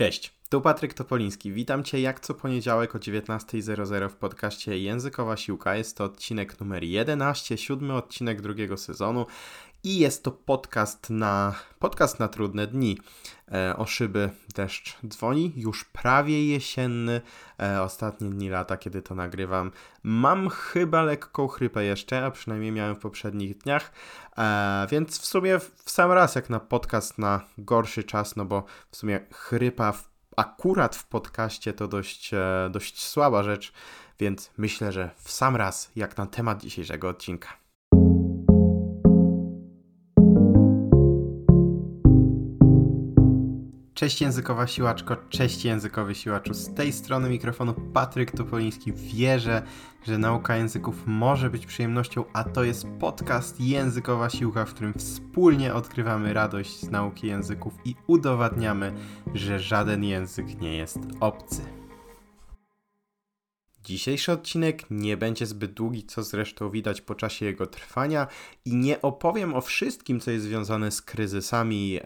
Cześć, tu Patryk Topoliński. Witam Cię jak co poniedziałek o 19.00 w podcaście Językowa Siłka. Jest to odcinek numer 11, siódmy odcinek drugiego sezonu i jest to podcast na, podcast na trudne dni. E, o szyby deszcz dzwoni, już prawie jesienny, e, ostatnie dni lata, kiedy to nagrywam. Mam chyba lekką chrypę jeszcze, a przynajmniej miałem w poprzednich dniach, e, więc w sumie w sam raz jak na podcast na gorszy czas, no bo w sumie chrypa w, akurat w podcaście to dość, e, dość słaba rzecz, więc myślę, że w sam raz jak na temat dzisiejszego odcinka. Cześć językowa siłaczko, cześć językowy siłaczu. Z tej strony mikrofonu Patryk Topoliński. Wierzę, że nauka języków może być przyjemnością, a to jest podcast Językowa Siłka, w którym wspólnie odkrywamy radość z nauki języków i udowadniamy, że żaden język nie jest obcy. Dzisiejszy odcinek nie będzie zbyt długi, co zresztą widać po czasie jego trwania, i nie opowiem o wszystkim, co jest związane z kryzysami e,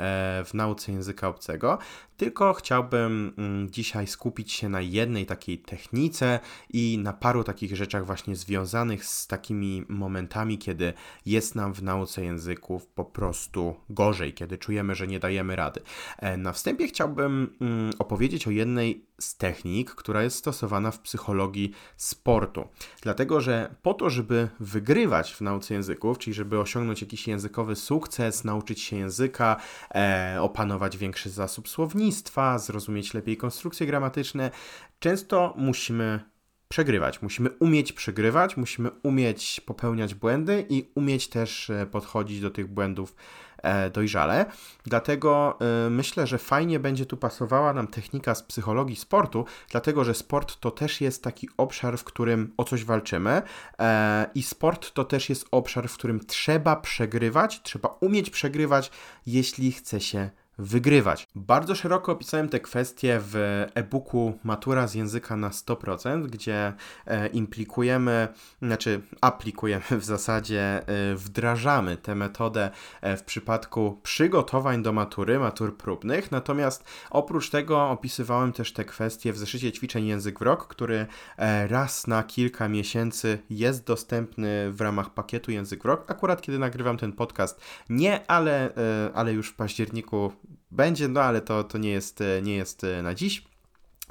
w nauce języka obcego, tylko chciałbym mm, dzisiaj skupić się na jednej takiej technice i na paru takich rzeczach właśnie związanych z takimi momentami, kiedy jest nam w nauce języków po prostu gorzej, kiedy czujemy, że nie dajemy rady. E, na wstępie chciałbym mm, opowiedzieć o jednej z technik, która jest stosowana w psychologii sportu. Dlatego, że po to, żeby wygrywać w nauce języków, czyli żeby osiągnąć jakiś językowy sukces, nauczyć się języka, e, opanować większy zasób słownictwa, zrozumieć lepiej konstrukcje gramatyczne, często musimy przegrywać. Musimy umieć przegrywać, musimy umieć popełniać błędy i umieć też e, podchodzić do tych błędów dojrzale. Dlatego e, myślę, że fajnie będzie tu pasowała nam technika z psychologii sportu, dlatego że sport to też jest taki obszar, w którym o coś walczymy e, i sport to też jest obszar, w którym trzeba przegrywać, trzeba umieć przegrywać, jeśli chce się wygrywać. Bardzo szeroko opisałem te kwestie w e-booku Matura z języka na 100%, gdzie e, implikujemy, znaczy aplikujemy w zasadzie, e, wdrażamy tę metodę e, w przypadku przygotowań do matury, matur próbnych. Natomiast oprócz tego opisywałem też te kwestie w zeszycie ćwiczeń Język w Rok, który raz na kilka miesięcy jest dostępny w ramach pakietu Język w Rok. Akurat kiedy nagrywam ten podcast, nie, ale, ale już w październiku będzie, no ale to, to nie, jest, nie jest e, na dziś.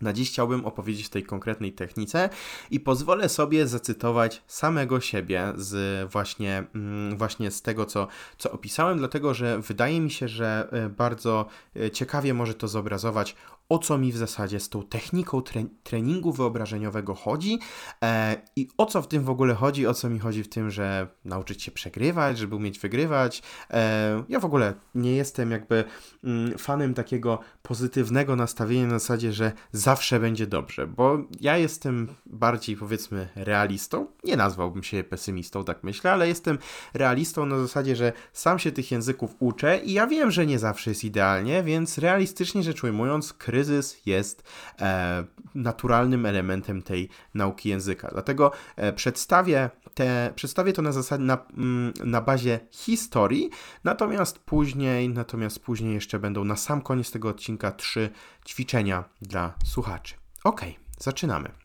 Na dziś chciałbym opowiedzieć o tej konkretnej technice i pozwolę sobie zacytować samego siebie z właśnie, mm, właśnie z tego, co, co opisałem, dlatego że wydaje mi się, że e, bardzo e, ciekawie może to zobrazować, o co mi w zasadzie z tą techniką tre treningu wyobrażeniowego chodzi e, i o co w tym w ogóle chodzi, o co mi chodzi w tym, że nauczyć się przegrywać, żeby umieć wygrywać. E, ja w ogóle nie jestem jakby mm, fanem takiego pozytywnego nastawienia na zasadzie, że zawsze będzie dobrze, bo ja jestem bardziej powiedzmy realistą, nie nazwałbym się pesymistą, tak myślę, ale jestem realistą na zasadzie, że sam się tych języków uczę i ja wiem, że nie zawsze jest idealnie, więc realistycznie rzecz ujmując, kryzys jest e, naturalnym elementem tej nauki języka. Dlatego e, przedstawię, te, przedstawię to na, na, mm, na bazie historii, natomiast później, natomiast później jeszcze będą na sam koniec tego odcinka trzy ćwiczenia dla słuchaczy. Ok, zaczynamy.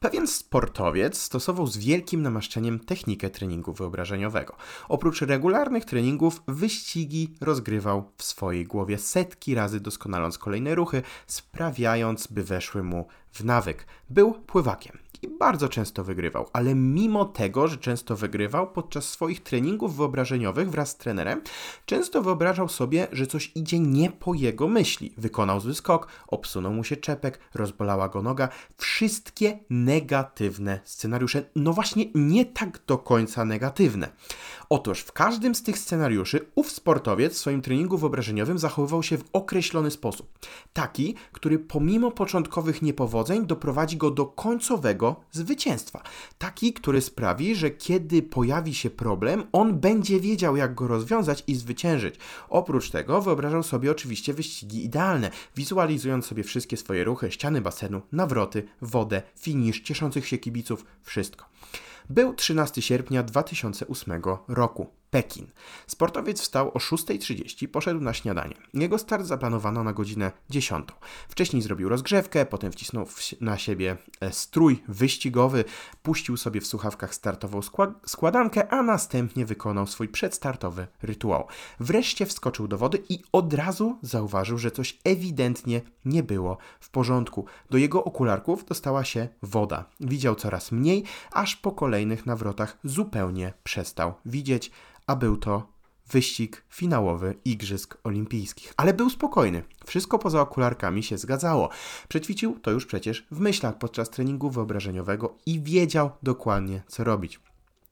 Pewien sportowiec stosował z wielkim namaszczeniem technikę treningu wyobrażeniowego. Oprócz regularnych treningów, wyścigi rozgrywał w swojej głowie setki razy, doskonaląc kolejne ruchy, sprawiając, by weszły mu w nawyk. Był pływakiem i bardzo często wygrywał, ale mimo tego, że często wygrywał podczas swoich treningów wyobrażeniowych wraz z trenerem, często wyobrażał sobie, że coś idzie nie po jego myśli. Wykonał zły skok, obsunął mu się czepek, rozbolała go noga. Wszystkie negatywne scenariusze, no właśnie nie tak do końca negatywne. Otóż w każdym z tych scenariuszy ów sportowiec w swoim treningu wyobrażeniowym zachowywał się w określony sposób. Taki, który pomimo początkowych niepowodzeń doprowadzi go do końcowego zwycięstwa. Taki, który sprawi, że kiedy pojawi się problem, on będzie wiedział, jak go rozwiązać i zwyciężyć. Oprócz tego wyobrażał sobie oczywiście wyścigi idealne, wizualizując sobie wszystkie swoje ruchy, ściany basenu, nawroty, wodę, finisz, cieszących się kibiców, wszystko. Był 13 sierpnia 2008 roku. Pekin. Sportowiec wstał o 6.30, poszedł na śniadanie. Jego start zaplanowano na godzinę 10. Wcześniej zrobił rozgrzewkę, potem wcisnął na siebie e, strój wyścigowy, puścił sobie w słuchawkach startową składankę, a następnie wykonał swój przedstartowy rytuał. Wreszcie wskoczył do wody i od razu zauważył, że coś ewidentnie nie było w porządku. Do jego okularków dostała się woda. Widział coraz mniej, aż po kolejnych nawrotach zupełnie przestał widzieć, a był to wyścig finałowy Igrzysk Olimpijskich. Ale był spokojny. Wszystko poza okularkami się zgadzało. Przećwiczył to już przecież w myślach podczas treningu wyobrażeniowego i wiedział dokładnie, co robić.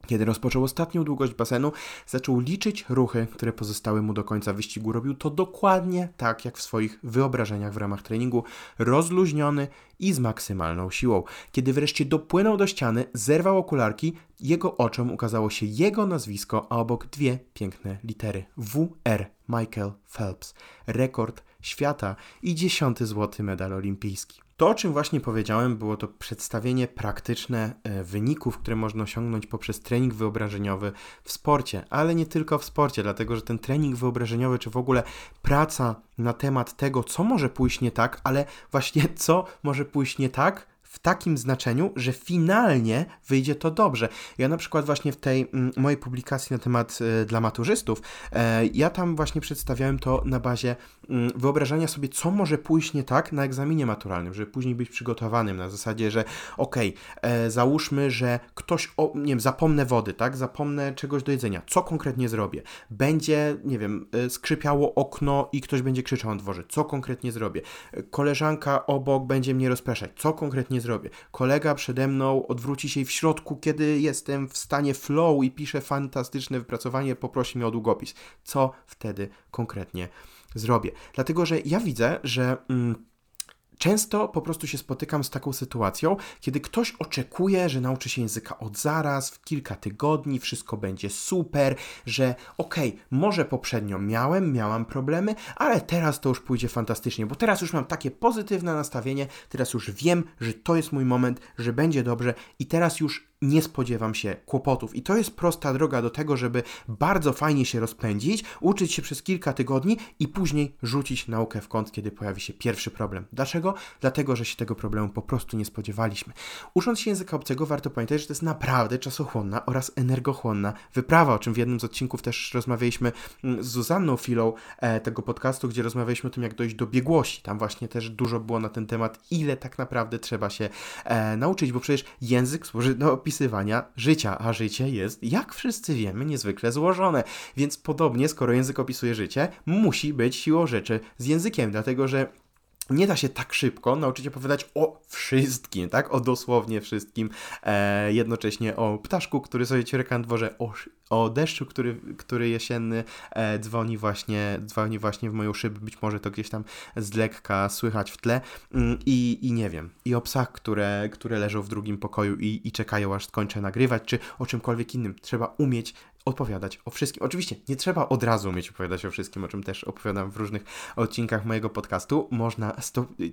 Kiedy rozpoczął ostatnią długość basenu, zaczął liczyć ruchy, które pozostały mu do końca wyścigu. Robił to dokładnie tak, jak w swoich wyobrażeniach w ramach treningu, rozluźniony i z maksymalną siłą. Kiedy wreszcie dopłynął do ściany, zerwał okularki, jego oczom ukazało się jego nazwisko, a obok dwie piękne litery WR Michael Phelps. Rekord świata i dziesiąty złoty medal olimpijski. To, o czym właśnie powiedziałem, było to przedstawienie praktyczne e, wyników, które można osiągnąć poprzez trening wyobrażeniowy w sporcie, ale nie tylko w sporcie, dlatego że ten trening wyobrażeniowy, czy w ogóle praca na temat tego, co może pójść nie tak, ale właśnie co może pójść nie tak, w takim znaczeniu, że finalnie wyjdzie to dobrze. Ja na przykład właśnie w tej mm, mojej publikacji na temat y, dla maturzystów, e, ja tam właśnie przedstawiałem to na bazie mm, wyobrażania sobie, co może pójść nie tak na egzaminie maturalnym, żeby później być przygotowanym na zasadzie, że okej, okay, e, załóżmy, że ktoś, o, nie wiem, zapomnę wody, tak, zapomnę czegoś do jedzenia, co konkretnie zrobię? Będzie, nie wiem, e, skrzypiało okno i ktoś będzie krzyczał na dworze, co konkretnie zrobię? Koleżanka obok będzie mnie rozpraszać, co konkretnie zrobię. Kolega przede mną odwróci się w środku, kiedy jestem w stanie flow i piszę fantastyczne wypracowanie, poprosi mnie o długopis. Co wtedy konkretnie zrobię? Dlatego, że ja widzę, że. Mm, Często po prostu się spotykam z taką sytuacją, kiedy ktoś oczekuje, że nauczy się języka od zaraz, w kilka tygodni, wszystko będzie super, że okej, okay, może poprzednio miałem, miałam problemy, ale teraz to już pójdzie fantastycznie, bo teraz już mam takie pozytywne nastawienie, teraz już wiem, że to jest mój moment, że będzie dobrze i teraz już nie spodziewam się kłopotów. I to jest prosta droga do tego, żeby bardzo fajnie się rozpędzić, uczyć się przez kilka tygodni i później rzucić naukę w kąt, kiedy pojawi się pierwszy problem. Dlaczego? Dlatego, że się tego problemu po prostu nie spodziewaliśmy. Ucząc się języka obcego, warto pamiętać, że to jest naprawdę czasochłonna oraz energochłonna wyprawa, o czym w jednym z odcinków też rozmawialiśmy mm, z Zuzanną Filą e, tego podcastu, gdzie rozmawialiśmy o tym, jak dojść do biegłości. Tam właśnie też dużo było na ten temat, ile tak naprawdę trzeba się e, nauczyć, bo przecież język służy do opisu opisywania życia, a życie jest, jak wszyscy wiemy, niezwykle złożone. Więc podobnie, skoro język opisuje życie, musi być siłą rzeczy z językiem, dlatego że nie da się tak szybko nauczyć opowiadać o wszystkim, tak? O dosłownie wszystkim. E, jednocześnie o ptaszku, który sobie ciureka na dworze, o, o deszczu, który, który jesienny e, dzwoni, właśnie, dzwoni właśnie w moją szybę. Być może to gdzieś tam z lekka słychać w tle. Mm, I, i nie wiem. I o psach, które, które leżą w drugim pokoju i, i czekają, aż skończę nagrywać, czy o czymkolwiek innym. Trzeba umieć opowiadać o wszystkim. Oczywiście nie trzeba od razu umieć opowiadać o wszystkim, o czym też opowiadam w różnych odcinkach mojego podcastu. Można,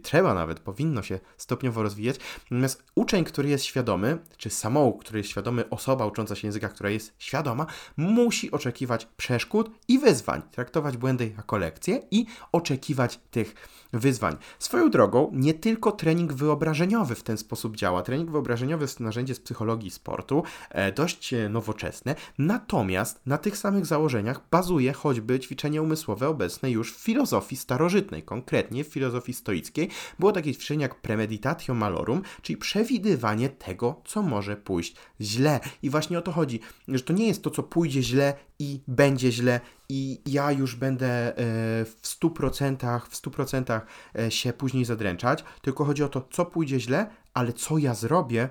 trzeba nawet, powinno się stopniowo rozwijać. Natomiast uczeń, który jest świadomy, czy samouk, który jest świadomy, osoba ucząca się języka, która jest świadoma, musi oczekiwać przeszkód i wyzwań, traktować błędy jako lekcje i oczekiwać tych wyzwań. Swoją drogą, nie tylko trening wyobrażeniowy w ten sposób działa. Trening wyobrażeniowy jest narzędzie z psychologii sportu, e, dość e, nowoczesne, natomiast na tych samych założeniach bazuje choćby ćwiczenie umysłowe obecne już w filozofii starożytnej, konkretnie w filozofii stoickiej. Było takie ćwiczenie jak premeditatio malorum, czyli przewidywanie tego, co może pójść źle. I właśnie o to chodzi, że to nie jest to, co pójdzie źle i będzie źle i ja już będę e, w 100%, w 100% e, się później zadręczać, tylko chodzi o to, co pójdzie źle, ale co ja zrobię,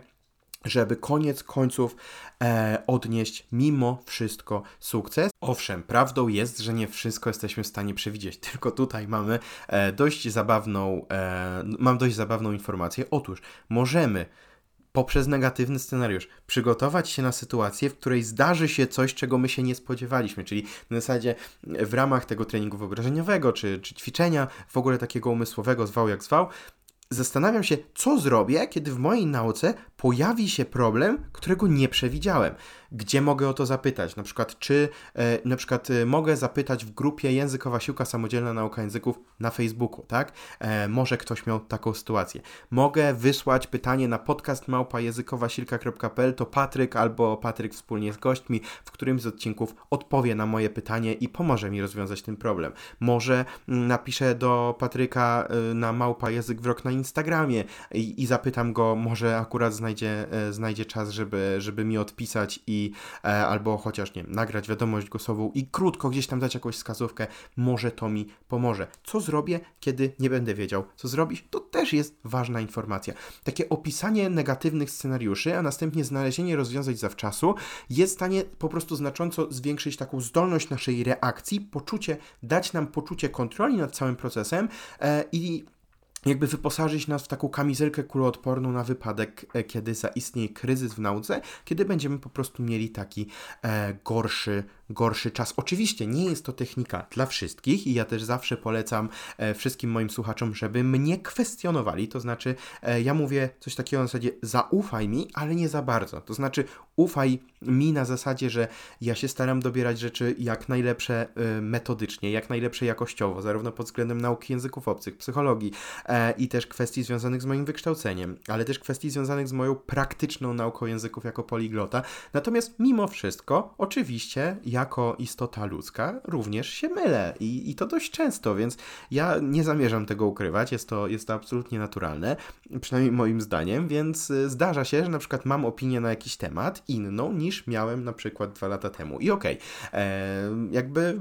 żeby koniec końców e, odnieść mimo wszystko sukces. Owszem, prawdą jest, że nie wszystko jesteśmy w stanie przewidzieć, tylko tutaj mamy e, dość zabawną, e, mam dość zabawną informację. Otóż możemy poprzez negatywny scenariusz przygotować się na sytuację, w której zdarzy się coś, czego my się nie spodziewaliśmy. Czyli na zasadzie w ramach tego treningu wyobrażeniowego, czy, czy ćwiczenia w ogóle takiego umysłowego, zwał jak zwał, zastanawiam się, co zrobię, kiedy w mojej nauce pojawi się problem, którego nie przewidziałem. Gdzie mogę o to zapytać? Na przykład, czy e, na przykład e, mogę zapytać w grupie Językowa Siłka Samodzielna Nauka Języków na Facebooku, tak? E, może ktoś miał taką sytuację. Mogę wysłać pytanie na podcast małpajezykowasilka.pl to Patryk albo Patryk wspólnie z gośćmi w którymś z odcinków odpowie na moje pytanie i pomoże mi rozwiązać ten problem. Może mm, napiszę do Patryka na małpa język wrok na Instagramie i, i zapytam go, może akurat znajdzie, znajdzie czas, żeby, żeby mi odpisać i e, albo chociaż nie nagrać wiadomość głosową i krótko gdzieś tam dać jakąś wskazówkę, może to mi pomoże. Co zrobię, kiedy nie będę wiedział, co zrobić? To też jest ważna informacja. Takie opisanie negatywnych scenariuszy, a następnie znalezienie rozwiązań zawczasu jest w stanie po prostu znacząco zwiększyć taką zdolność naszej reakcji, poczucie, dać nam poczucie kontroli nad całym procesem e, i jakby wyposażyć nas w taką kamizelkę kuloodporną na wypadek, e, kiedy zaistnieje kryzys w nauce, kiedy będziemy po prostu mieli taki e, gorszy, gorszy czas. Oczywiście nie jest to technika dla wszystkich i ja też zawsze polecam e, wszystkim moim słuchaczom, żeby mnie kwestionowali, to znaczy e, ja mówię coś takiego na zasadzie zaufaj mi, ale nie za bardzo. To znaczy ufaj mi na zasadzie, że ja się staram dobierać rzeczy jak najlepsze e, metodycznie, jak najlepsze jakościowo, zarówno pod względem nauki języków obcych, psychologii i też kwestii związanych z moim wykształceniem, ale też kwestii związanych z moją praktyczną nauką języków jako poliglota. Natomiast mimo wszystko, oczywiście ja jako istota ludzka również się mylę i, i to dość często, więc ja nie zamierzam tego ukrywać, jest to, jest to absolutnie naturalne, przynajmniej moim zdaniem, więc y, zdarza się, że na przykład mam opinię na jakiś temat inną niż miałem na przykład dwa lata temu. I okej, okay, jakby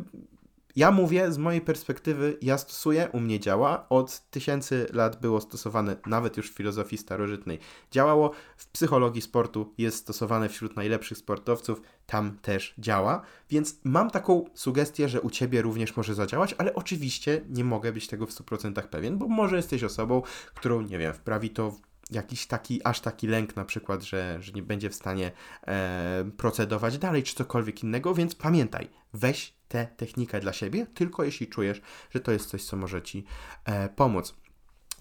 ja mówię z mojej perspektywy, ja stosuję, u mnie działa. Od tysięcy lat było stosowane, nawet już w filozofii starożytnej działało. W psychologii sportu jest stosowane wśród najlepszych sportowców, tam też działa. Więc mam taką sugestię, że u ciebie również może zadziałać, ale oczywiście nie mogę być tego w 100% pewien, bo może jesteś osobą, którą, nie wiem, wprawi to jakiś taki, aż taki lęk na przykład, że, że nie będzie w stanie e, procedować dalej, czy cokolwiek innego, więc pamiętaj, weź tę technikę dla siebie, tylko jeśli czujesz, że to jest coś, co może Ci e, pomóc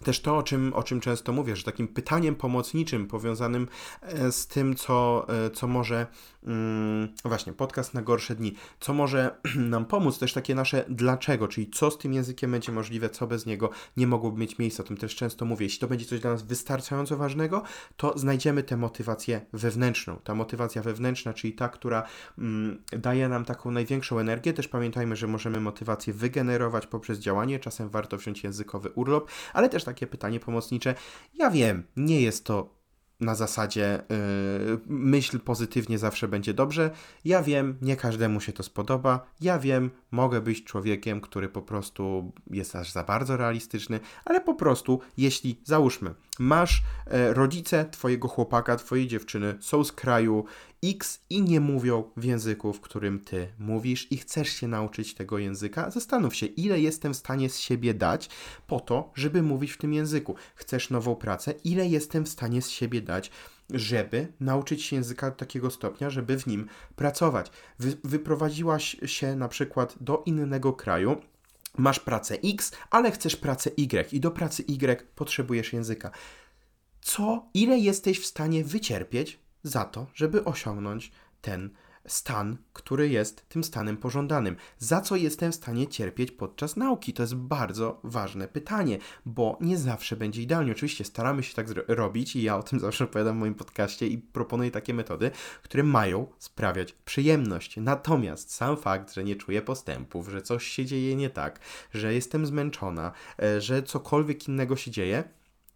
też to, o czym, o czym często mówię, że takim pytaniem pomocniczym powiązanym e, z tym, co, e, co może, mm, właśnie, podcast na gorsze dni, co może nam pomóc, też takie nasze dlaczego, czyli co z tym językiem będzie możliwe, co bez niego nie mogłoby mieć miejsca. O tym też często mówię. Jeśli to będzie coś dla nas wystarczająco ważnego, to znajdziemy tę motywację wewnętrzną. Ta motywacja wewnętrzna, czyli ta, która mm, daje nam taką największą energię. Też pamiętajmy, że możemy motywację wygenerować poprzez działanie. Czasem warto wziąć językowy urlop, ale też takie pytanie pomocnicze. Ja wiem, nie jest to na zasadzie yy, myśl pozytywnie zawsze będzie dobrze. Ja wiem, nie każdemu się to spodoba. Ja wiem, mogę być człowiekiem, który po prostu jest aż za bardzo realistyczny, ale po prostu, jeśli załóżmy, masz e, rodzice twojego chłopaka, twojej dziewczyny są z kraju X i nie mówią w języku, w którym ty mówisz i chcesz się nauczyć tego języka, zastanów się, ile jestem w stanie z siebie dać po to, żeby mówić w tym języku. Chcesz nową pracę, ile jestem w stanie z siebie dać, żeby nauczyć się języka do takiego stopnia, żeby w nim pracować. Wy, wyprowadziłaś się na przykład do innego kraju, masz pracę X, ale chcesz pracę Y i do pracy Y potrzebujesz języka. Co, ile jesteś w stanie wycierpieć za to, żeby osiągnąć ten stan, który jest tym stanem pożądanym. Za co jestem w stanie cierpieć podczas nauki? To jest bardzo ważne pytanie, bo nie zawsze będzie idealnie. Oczywiście staramy się tak robić i ja o tym zawsze opowiadam w moim podcaście i proponuję takie metody, które mają sprawiać przyjemność. Natomiast sam fakt, że nie czuję postępów, że coś się dzieje nie tak, że jestem zmęczona, e, że cokolwiek innego się dzieje,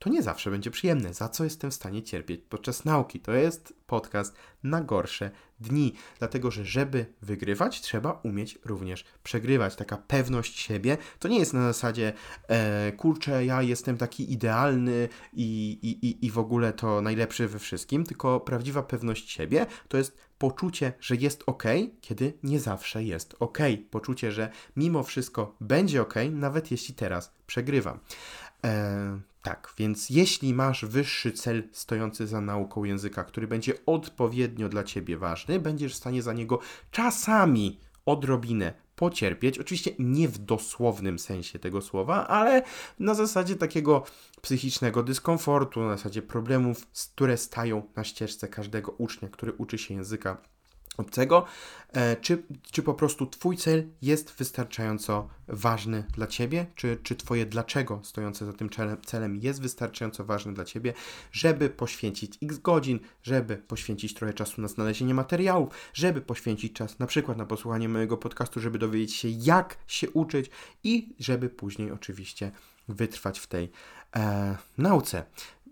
to nie zawsze będzie przyjemne, za co jestem w stanie cierpieć podczas nauki. To jest podcast na gorsze dni, dlatego że żeby wygrywać, trzeba umieć również przegrywać. Taka pewność siebie to nie jest na zasadzie, e, kurczę, ja jestem taki idealny i, i, i w ogóle to najlepszy we wszystkim, tylko prawdziwa pewność siebie to jest poczucie, że jest ok, kiedy nie zawsze jest ok. Poczucie, że mimo wszystko będzie ok, nawet jeśli teraz przegrywam. E, tak, więc jeśli masz wyższy cel stojący za nauką języka, który będzie odpowiednio dla ciebie ważny, będziesz w stanie za niego czasami odrobinę pocierpieć. Oczywiście nie w dosłownym sensie tego słowa, ale na zasadzie takiego psychicznego dyskomfortu, na zasadzie problemów, które stają na ścieżce każdego ucznia, który uczy się języka obcego, e, czy, czy po prostu Twój cel jest wystarczająco ważny dla Ciebie, czy, czy Twoje dlaczego stojące za tym celem jest wystarczająco ważne dla Ciebie, żeby poświęcić x godzin, żeby poświęcić trochę czasu na znalezienie materiałów, żeby poświęcić czas na przykład na posłuchanie mojego podcastu, żeby dowiedzieć się, jak się uczyć i żeby później oczywiście wytrwać w tej e, nauce.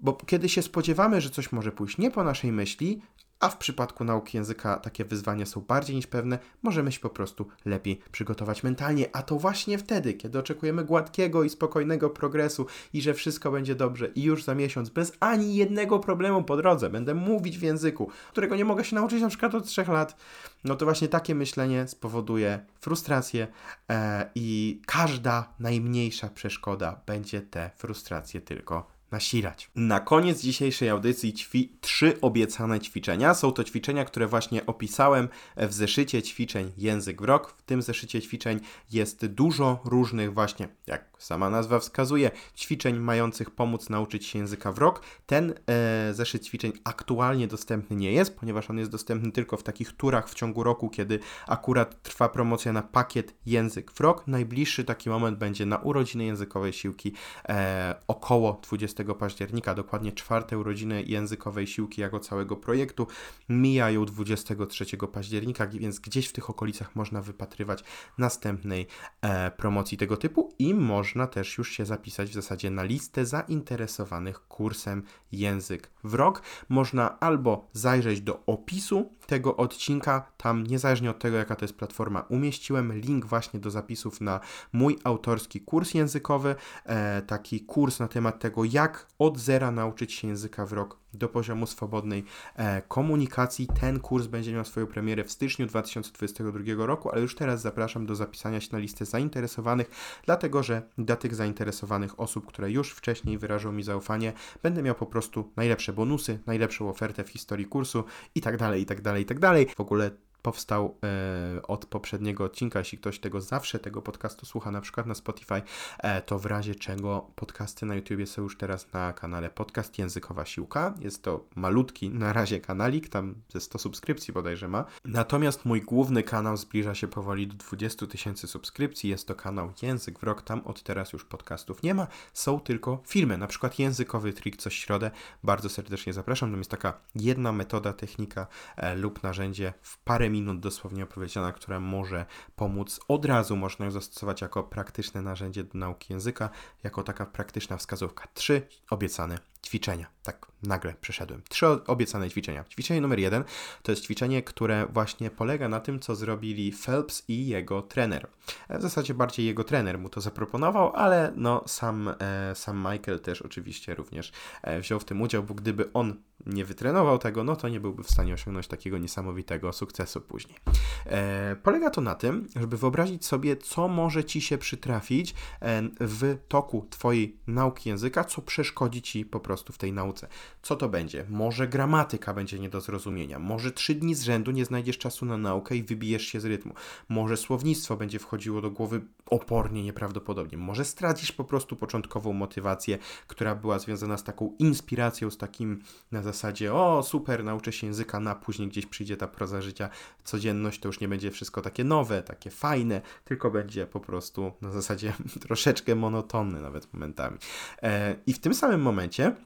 Bo kiedy się spodziewamy, że coś może pójść nie po naszej myśli, a w przypadku nauki języka takie wyzwania są bardziej niż pewne, możemy się po prostu lepiej przygotować mentalnie, a to właśnie wtedy, kiedy oczekujemy gładkiego i spokojnego progresu i że wszystko będzie dobrze i już za miesiąc bez ani jednego problemu po drodze będę mówić w języku, którego nie mogę się nauczyć na przykład od trzech lat, no to właśnie takie myślenie spowoduje frustrację e, i każda najmniejsza przeszkoda będzie te frustracje tylko nasilać. Na koniec dzisiejszej audycji ćwi trzy obiecane ćwiczenia. Są to ćwiczenia, które właśnie opisałem w zeszycie ćwiczeń Język w rok. W tym zeszycie ćwiczeń jest dużo różnych właśnie, jak sama nazwa wskazuje, ćwiczeń mających pomóc nauczyć się języka w rok. Ten e, zeszyt ćwiczeń aktualnie dostępny nie jest, ponieważ on jest dostępny tylko w takich turach w ciągu roku, kiedy akurat trwa promocja na pakiet Język w rok. Najbliższy taki moment będzie na urodziny językowej siłki e, około 20 października, dokładnie czwarte urodziny językowej siłki jako całego projektu mijają 23 października, więc gdzieś w tych okolicach można wypatrywać następnej e, promocji tego typu i można też już się zapisać w zasadzie na listę zainteresowanych kursem język w rok. Można albo zajrzeć do opisu tego odcinka, tam niezależnie od tego jaka to jest platforma, umieściłem link właśnie do zapisów na mój autorski kurs językowy, e, taki kurs na temat tego jak jak od zera nauczyć się języka w rok do poziomu swobodnej e, komunikacji. Ten kurs będzie miał swoją premierę w styczniu 2022 roku, ale już teraz zapraszam do zapisania się na listę zainteresowanych, dlatego że dla tych zainteresowanych osób, które już wcześniej wyrażą mi zaufanie, będę miał po prostu najlepsze bonusy, najlepszą ofertę w historii kursu i tak dalej, i tak dalej, i tak dalej. W ogóle powstał e, od poprzedniego odcinka. Jeśli ktoś tego zawsze tego podcastu słucha, na przykład na Spotify, e, to w razie czego podcasty na YouTube są już teraz na kanale Podcast Językowa Siłka. Jest to malutki na razie kanalik, tam ze 100 subskrypcji bodajże ma. Natomiast mój główny kanał zbliża się powoli do 20 tysięcy subskrypcji. Jest to kanał Język w Rok. Tam od teraz już podcastów nie ma, są tylko filmy. Na przykład językowy trik co środę. Bardzo serdecznie zapraszam. Tam jest taka jedna metoda, technika e, lub narzędzie w parę minut dosłownie opowiedziana, która może pomóc. Od razu można ją zastosować jako praktyczne narzędzie do nauki języka, jako taka praktyczna wskazówka. Trzy obiecane ćwiczenia. Tak nagle przeszedłem. Trzy obiecane ćwiczenia. Ćwiczenie numer jeden to jest ćwiczenie, które właśnie polega na tym, co zrobili Phelps i jego trener. E, w zasadzie bardziej jego trener mu to zaproponował, ale no sam, e, sam Michael też oczywiście również e, wziął w tym udział, bo gdyby on nie wytrenował tego, no to nie byłby w stanie osiągnąć takiego niesamowitego sukcesu później. E, polega to na tym, żeby wyobrazić sobie, co może Ci się przytrafić e, w toku Twojej nauki języka, co przeszkodzi Ci po prostu w tej nauce. Co to będzie? Może gramatyka będzie nie do zrozumienia, może trzy dni z rzędu nie znajdziesz czasu na naukę i wybijesz się z rytmu, może słownictwo będzie wchodziło do głowy opornie, nieprawdopodobnie, może stracisz po prostu początkową motywację, która była związana z taką inspiracją, z takim na zasadzie, o super, nauczę się języka, na później gdzieś przyjdzie ta proza życia, codzienność to już nie będzie wszystko takie nowe, takie fajne, tylko będzie po prostu na zasadzie troszeczkę monotonne nawet momentami. E, I w tym samym momencie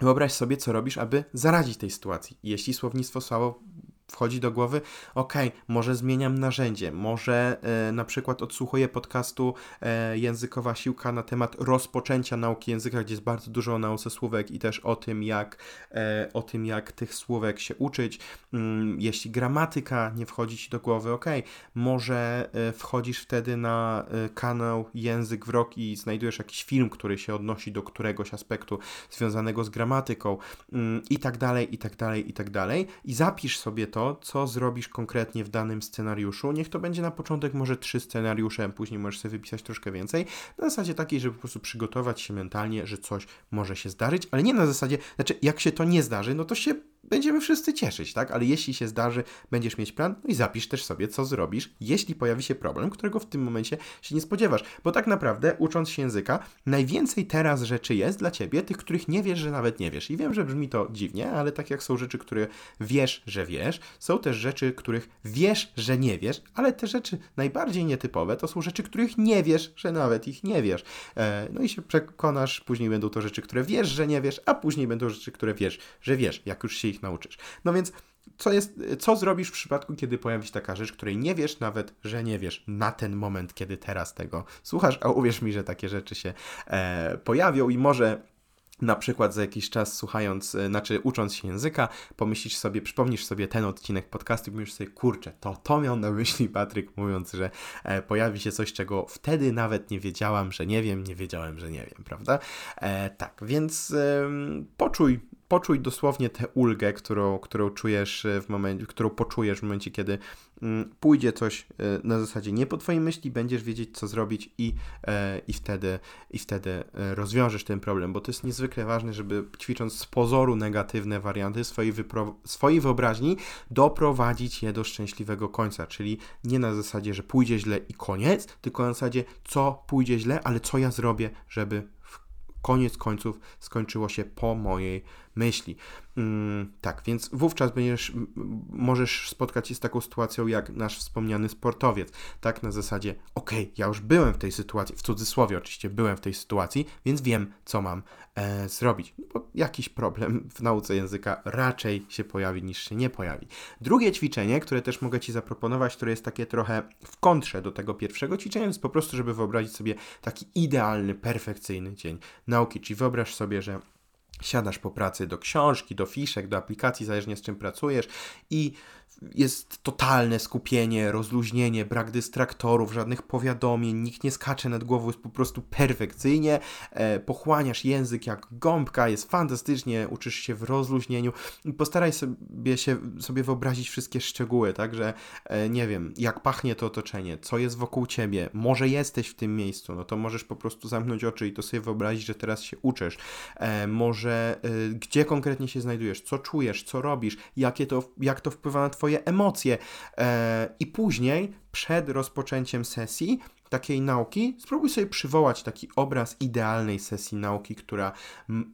Wyobraź sobie, co robisz, aby zaradzić tej sytuacji. Jeśli słownictwo słabo wchodzi do głowy, ok, może zmieniam narzędzie, może e, na przykład odsłuchuję podcastu e, Językowa Siłka na temat rozpoczęcia nauki języka, gdzie jest bardzo dużo o nauce słówek i też o tym, jak, e, o tym, jak tych słówek się uczyć. Mm, jeśli gramatyka nie wchodzi Ci do głowy, ok, może e, wchodzisz wtedy na e, kanał Język w Rok i znajdujesz jakiś film, który się odnosi do któregoś aspektu związanego z gramatyką mm, i tak dalej, i tak dalej, i tak dalej i zapisz sobie to to, co zrobisz konkretnie w danym scenariuszu. Niech to będzie na początek może trzy scenariusze, później możesz sobie wypisać troszkę więcej. Na zasadzie takiej, żeby po prostu przygotować się mentalnie, że coś może się zdarzyć, ale nie na zasadzie, znaczy jak się to nie zdarzy, no to się będziemy wszyscy cieszyć, tak? Ale jeśli się zdarzy, będziesz mieć plan, no i zapisz też sobie, co zrobisz, jeśli pojawi się problem, którego w tym momencie się nie spodziewasz. Bo tak naprawdę, ucząc się języka, najwięcej teraz rzeczy jest dla ciebie, tych, których nie wiesz, że nawet nie wiesz. I wiem, że brzmi to dziwnie, ale tak jak są rzeczy, które wiesz, że wiesz, są też rzeczy, których wiesz, że nie wiesz, ale te rzeczy najbardziej nietypowe to są rzeczy, których nie wiesz, że nawet ich nie wiesz. E, no i się przekonasz, później będą to rzeczy, które wiesz, że nie wiesz, a później będą rzeczy, które wiesz, że wiesz, jak już się ich nauczysz. No więc co, jest, co zrobisz w przypadku, kiedy pojawi się taka rzecz, której nie wiesz nawet, że nie wiesz na ten moment, kiedy teraz tego słuchasz, a uwierz mi, że takie rzeczy się e, pojawią i może na przykład za jakiś czas słuchając, e, znaczy ucząc się języka, pomyślisz sobie, przypomnisz sobie ten odcinek podcastu i mówisz sobie, kurczę, to to miał na myśli Patryk, mówiąc, że e, pojawi się coś, czego wtedy nawet nie wiedziałam, że nie wiem, nie wiedziałem, że nie wiem, prawda? E, tak, więc e, poczuj poczuj dosłownie tę ulgę, którą, którą czujesz e, w momencie, którą poczujesz w momencie, kiedy mm, pójdzie coś e, na zasadzie nie po twojej myśli, będziesz wiedzieć, co zrobić i, e, i, wtedy, i wtedy rozwiążesz ten problem, bo to jest niezwykle ważne, żeby ćwicząc z pozoru negatywne warianty swojej, swojej wyobraźni, doprowadzić je do szczęśliwego końca, czyli nie na zasadzie, że pójdzie źle i koniec, tylko na zasadzie, co pójdzie źle, ale co ja zrobię, żeby koniec końców skończyło się po mojej myśli. Mm, tak, więc wówczas będziesz, możesz spotkać się z taką sytuacją jak nasz wspomniany sportowiec. Tak, na zasadzie, okej, okay, ja już byłem w tej sytuacji, w cudzysłowie oczywiście byłem w tej sytuacji, więc wiem, co mam e, zrobić. No bo jakiś problem w nauce języka raczej się pojawi niż się nie pojawi. Drugie ćwiczenie, które też mogę Ci zaproponować, które jest takie trochę w kontrze do tego pierwszego ćwiczenia, jest po prostu, żeby wyobrazić sobie taki idealny, perfekcyjny dzień nauki. Czyli wyobraź sobie, że siadasz po pracy do książki, do fiszek, do aplikacji, zależnie z czym pracujesz i jest totalne skupienie, rozluźnienie, brak dystraktorów, żadnych powiadomień, nikt nie skacze nad głową, jest po prostu perfekcyjnie, e, pochłaniasz język jak gąbka, jest fantastycznie, uczysz się w rozluźnieniu. Postaraj sobie, się, sobie wyobrazić wszystkie szczegóły, tak, że e, nie wiem, jak pachnie to otoczenie, co jest wokół ciebie, może jesteś w tym miejscu, no to możesz po prostu zamknąć oczy i to sobie wyobrazić, że teraz się uczysz, e, może e, gdzie konkretnie się znajdujesz, co czujesz, co robisz, jakie to, jak to wpływa na twoje Twoje emocje. E, I później, przed rozpoczęciem sesji, takiej nauki, spróbuj sobie przywołać taki obraz idealnej sesji nauki, która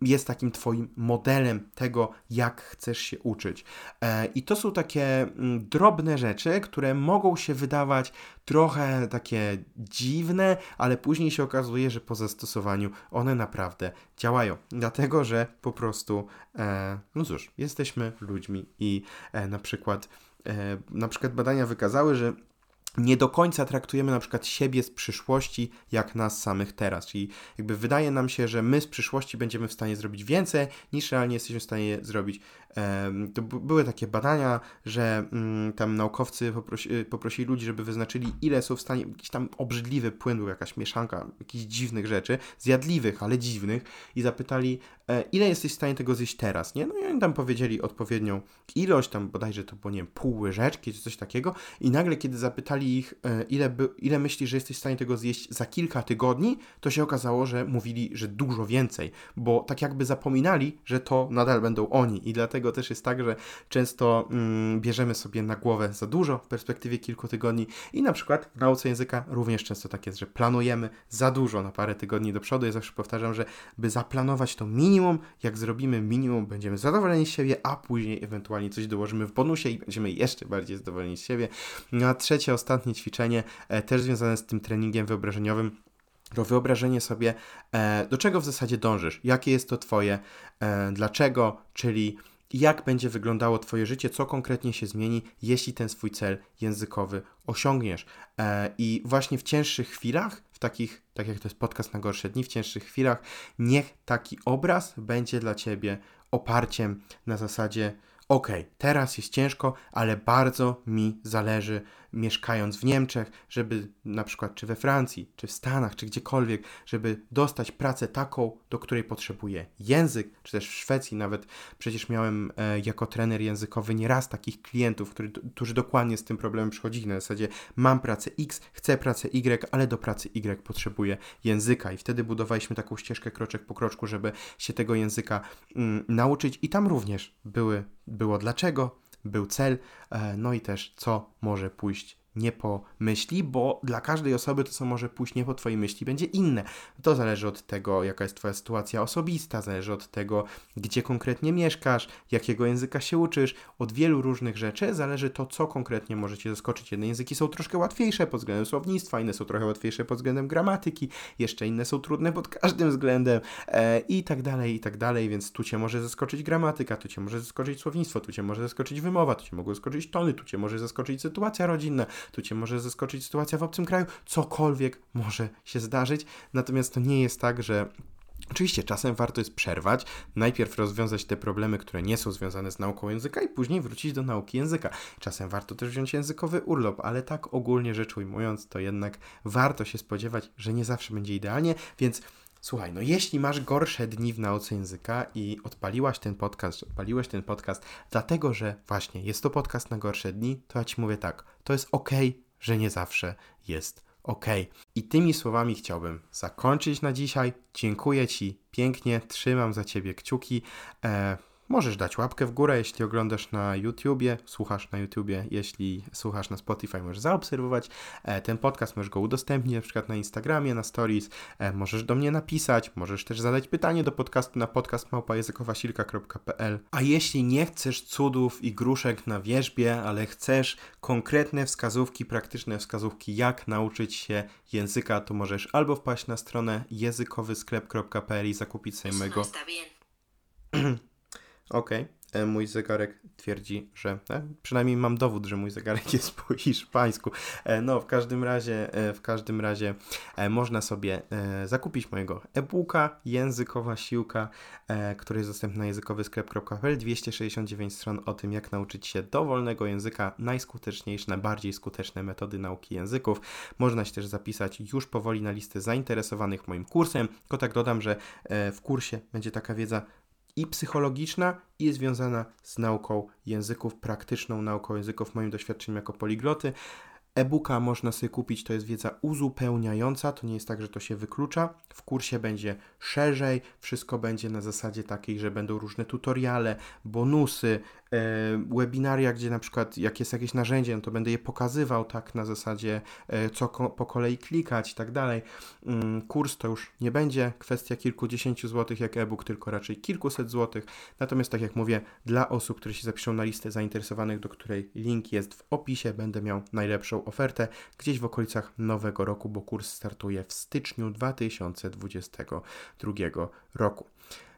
jest takim Twoim modelem tego, jak chcesz się uczyć. E, I to są takie drobne rzeczy, które mogą się wydawać trochę takie dziwne, ale później się okazuje, że po zastosowaniu one naprawdę działają. Dlatego, że po prostu, e, no cóż, jesteśmy ludźmi i e, na przykład na przykład badania wykazały, że nie do końca traktujemy na przykład siebie z przyszłości jak nas samych teraz. Czyli jakby wydaje nam się, że my z przyszłości będziemy w stanie zrobić więcej niż realnie jesteśmy w stanie zrobić to były takie badania, że mm, tam naukowcy poprosi, y, poprosili ludzi, żeby wyznaczyli, ile są w stanie, jakiś tam obrzydliwy płyn był, jakaś mieszanka jakichś dziwnych rzeczy, zjadliwych, ale dziwnych, i zapytali, e, ile jesteś w stanie tego zjeść teraz, nie? No i oni tam powiedzieli odpowiednią ilość, tam bodajże to było, nie wiem, pół łyżeczki czy coś takiego, i nagle, kiedy zapytali ich, e, ile, by, ile myślisz, że jesteś w stanie tego zjeść za kilka tygodni, to się okazało, że mówili, że dużo więcej, bo tak jakby zapominali, że to nadal będą oni, i dlatego też jest tak, że często mm, bierzemy sobie na głowę za dużo w perspektywie kilku tygodni i na przykład w nauce języka również często tak jest, że planujemy za dużo na parę tygodni do przodu. Ja zawsze powtarzam, że by zaplanować to minimum, jak zrobimy minimum, będziemy zadowoleni z siebie, a później ewentualnie coś dołożymy w bonusie i będziemy jeszcze bardziej zadowoleni z siebie. No a trzecie, ostatnie ćwiczenie, e, też związane z tym treningiem wyobrażeniowym, to wyobrażenie sobie, e, do czego w zasadzie dążysz, jakie jest to Twoje, e, dlaczego, czyli jak będzie wyglądało Twoje życie, co konkretnie się zmieni, jeśli ten swój cel językowy osiągniesz. I właśnie w cięższych chwilach, w takich, tak jak to jest podcast na gorsze dni, w cięższych chwilach, niech taki obraz będzie dla Ciebie oparciem na zasadzie ok, teraz jest ciężko, ale bardzo mi zależy mieszkając w Niemczech, żeby na przykład czy we Francji, czy w Stanach, czy gdziekolwiek, żeby dostać pracę taką, do której potrzebuje język, czy też w Szwecji nawet. Przecież miałem e, jako trener językowy nieraz takich klientów, który, którzy dokładnie z tym problemem przychodzili. Na zasadzie mam pracę X, chcę pracę Y, ale do pracy Y potrzebuję języka. I wtedy budowaliśmy taką ścieżkę kroczek po kroczku, żeby się tego języka mm, nauczyć. I tam również były, było dlaczego, był cel, e, no i też co może pójść nie po myśli, bo dla każdej osoby to, co może pójść nie po Twojej myśli, będzie inne. To zależy od tego, jaka jest Twoja sytuacja osobista, zależy od tego, gdzie konkretnie mieszkasz, jakiego języka się uczysz, od wielu różnych rzeczy zależy to, co konkretnie może Cię zaskoczyć. Jedne języki są troszkę łatwiejsze pod względem słownictwa, inne są trochę łatwiejsze pod względem gramatyki, jeszcze inne są trudne pod każdym względem e, i tak dalej, i tak dalej, więc tu Cię może zaskoczyć gramatyka, tu Cię może zaskoczyć słownictwo, tu Cię może zaskoczyć wymowa, tu Cię mogą zaskoczyć tony, tu Cię może zaskoczyć sytuacja rodzinna, tu cię może zaskoczyć sytuacja w obcym kraju, cokolwiek może się zdarzyć. Natomiast to nie jest tak, że Oczywiście czasem warto jest przerwać, najpierw rozwiązać te problemy, które nie są związane z nauką języka i później wrócić do nauki języka. Czasem warto też wziąć językowy urlop, ale tak ogólnie rzecz ujmując, to jednak warto się spodziewać, że nie zawsze będzie idealnie, więc Słuchaj, no jeśli masz gorsze dni w nauce języka i odpaliłaś ten podcast, odpaliłeś ten podcast dlatego, że właśnie jest to podcast na gorsze dni, to ja Ci mówię tak, to jest ok, że nie zawsze jest ok. I tymi słowami chciałbym zakończyć na dzisiaj. Dziękuję Ci pięknie, trzymam za Ciebie kciuki. E, Możesz dać łapkę w górę, jeśli oglądasz na YouTubie, słuchasz na YouTubie, jeśli słuchasz na Spotify, możesz zaobserwować e, ten podcast, możesz go udostępnić na przykład na Instagramie, na Stories, e, możesz do mnie napisać, możesz też zadać pytanie do podcastu na podcastmałpajezykowasilka.pl A jeśli nie chcesz cudów i gruszek na wierzbie, ale chcesz konkretne wskazówki, praktyczne wskazówki, jak nauczyć się języka, to możesz albo wpaść na stronę językowysklep.pl i zakupić sobie mojego... Okej. Okay. E, mój zegarek twierdzi, że e, przynajmniej mam dowód, że mój zegarek jest po hiszpańsku. E, no, w każdym razie, w każdym razie można sobie zakupić mojego e-booka Językowa Siłka, który jest dostępny na językowysklep.pl 269 stron o tym, jak nauczyć się dowolnego języka, najskuteczniejsze, najbardziej skuteczne metody nauki języków. Można się też zapisać już powoli na listę zainteresowanych moim kursem. Tylko tak dodam, że w kursie będzie taka wiedza i psychologiczna, i związana z nauką języków, praktyczną nauką języków, moim doświadczeniem jako poligloty. E-booka można sobie kupić, to jest wiedza uzupełniająca, to nie jest tak, że to się wyklucza. W kursie będzie szerzej, wszystko będzie na zasadzie takiej, że będą różne tutoriale, bonusy, webinaria, gdzie na przykład jak jest jakieś narzędzie, no to będę je pokazywał tak na zasadzie e, co ko po kolei klikać i tak dalej. Mm, kurs to już nie będzie kwestia kilkudziesięciu złotych jak e-book, tylko raczej kilkuset złotych. Natomiast tak jak mówię, dla osób, które się zapiszą na listę zainteresowanych, do której link jest w opisie, będę miał najlepszą ofertę gdzieś w okolicach nowego roku, bo kurs startuje w styczniu 2022 roku.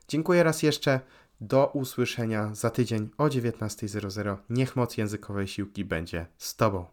Dziękuję raz jeszcze. Do usłyszenia za tydzień o 19.00. Niech moc językowej siłki będzie z Tobą.